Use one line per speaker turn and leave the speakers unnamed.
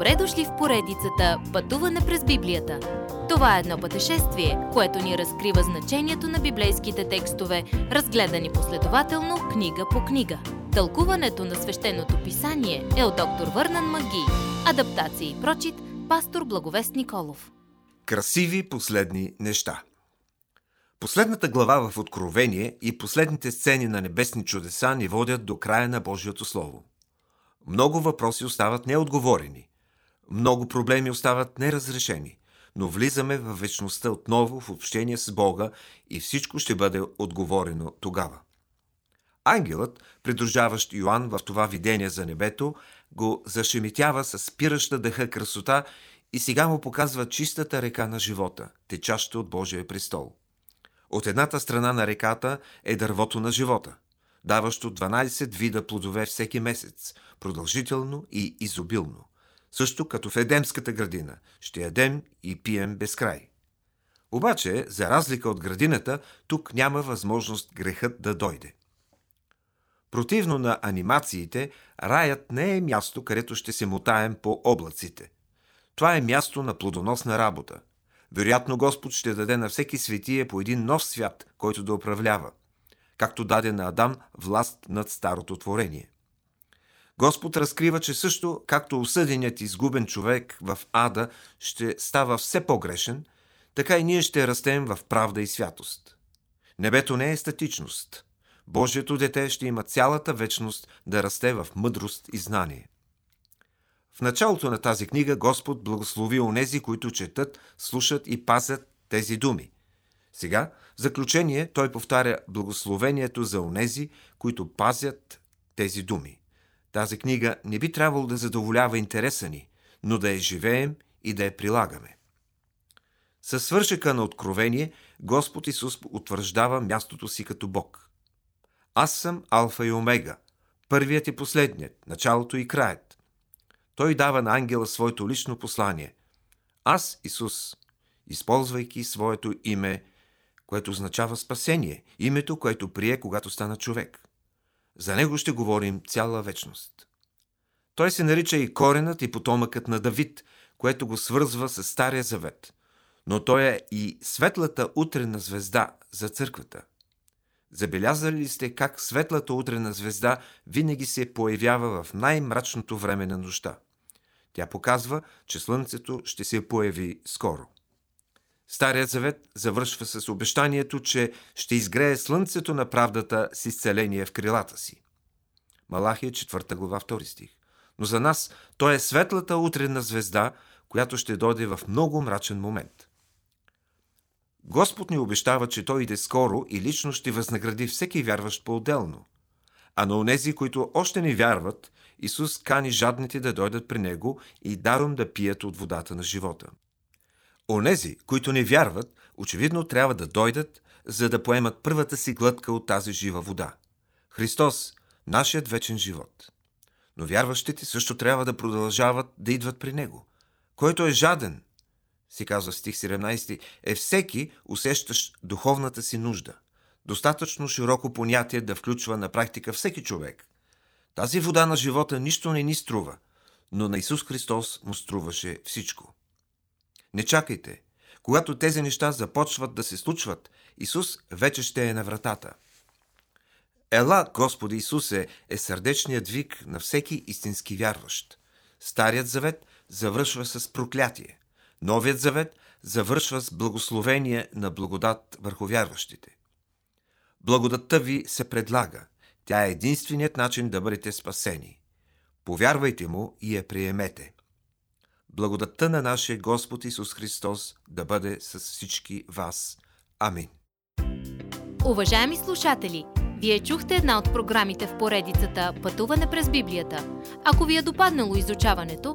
Добре дошли в поредицата Пътуване през Библията. Това е едно пътешествие, което ни разкрива значението на библейските текстове, разгледани последователно книга по книга. Тълкуването на свещеното писание е от доктор Върнан Маги. Адаптация и прочит, пастор Благовест Николов.
Красиви последни неща Последната глава в Откровение и последните сцени на небесни чудеса ни водят до края на Божието Слово. Много въпроси остават неотговорени. Много проблеми остават неразрешени. Но влизаме в вечността отново в общение с Бога и всичко ще бъде отговорено тогава. Ангелът, придружаващ Йоанн в това видение за небето, го зашемитява с спираща дъха красота и сега му показва чистата река на живота, течаща от Божия престол. От едната страна на реката е дървото на живота – даващо 12 вида плодове всеки месец, продължително и изобилно. Също като в Едемската градина. Ще ядем и пием без край. Обаче, за разлика от градината, тук няма възможност грехът да дойде. Противно на анимациите, раят не е място, където ще се мутаем по облаците. Това е място на плодоносна работа. Вероятно Господ ще даде на всеки светие по един нов свят, който да управлява както даде на Адам власт над старото творение. Господ разкрива, че също както осъденият изгубен човек в ада ще става все по-грешен, така и ние ще растем в правда и святост. Небето не е статичност. Божието дете ще има цялата вечност да расте в мъдрост и знание. В началото на тази книга Господ благослови онези, които четат, слушат и пазят тези думи – сега, в заключение, той повтаря благословението за онези, които пазят тези думи. Тази книга не би трябвало да задоволява интереса ни, но да я живеем и да я прилагаме. Със свършека на откровение, Господ Исус утвърждава мястото си като Бог. Аз съм Алфа и Омега, първият и последният, началото и краят. Той дава на ангела своето лично послание. Аз, Исус, използвайки своето име, което означава спасение, името, което прие, когато стана човек. За него ще говорим цяла вечност. Той се нарича и коренът и потомъкът на Давид, което го свързва с Стария завет. Но той е и светлата утрена звезда за църквата. Забелязали ли сте как светлата утрена звезда винаги се появява в най-мрачното време на нощта? Тя показва, че Слънцето ще се появи скоро. Старият завет завършва с обещанието, че ще изгрее слънцето на правдата с изцеление в крилата си. Малахия 4 глава 2 стих. Но за нас той е светлата утренна звезда, която ще дойде в много мрачен момент. Господ ни обещава, че Той иде скоро и лично ще възнагради всеки вярващ по-отделно. А на онези, които още не вярват, Исус кани жадните да дойдат при Него и даром да пият от водата на живота. Онези, които не вярват, очевидно трябва да дойдат, за да поемат първата си глътка от тази жива вода. Христос, нашият вечен живот. Но вярващите също трябва да продължават да идват при Него. Който е жаден, си казва стих 17, е всеки, усещащ духовната си нужда. Достатъчно широко понятие да включва на практика всеки човек. Тази вода на живота нищо не ни струва, но на Исус Христос му струваше всичко. Не чакайте. Когато тези неща започват да се случват, Исус вече ще е на вратата. Ела, Господи Исусе, е сърдечният вик на всеки истински вярващ. Старият завет завършва с проклятие. Новият завет завършва с благословение на благодат върху вярващите. Благодатта ви се предлага. Тя е единственият начин да бъдете спасени. Повярвайте му и я приемете. Благодатта на нашия Господ Исус Христос да бъде с всички вас. Амин.
Уважаеми слушатели, вие чухте една от програмите в поредицата Пътуване през Библията. Ако ви е допаднало изучаването,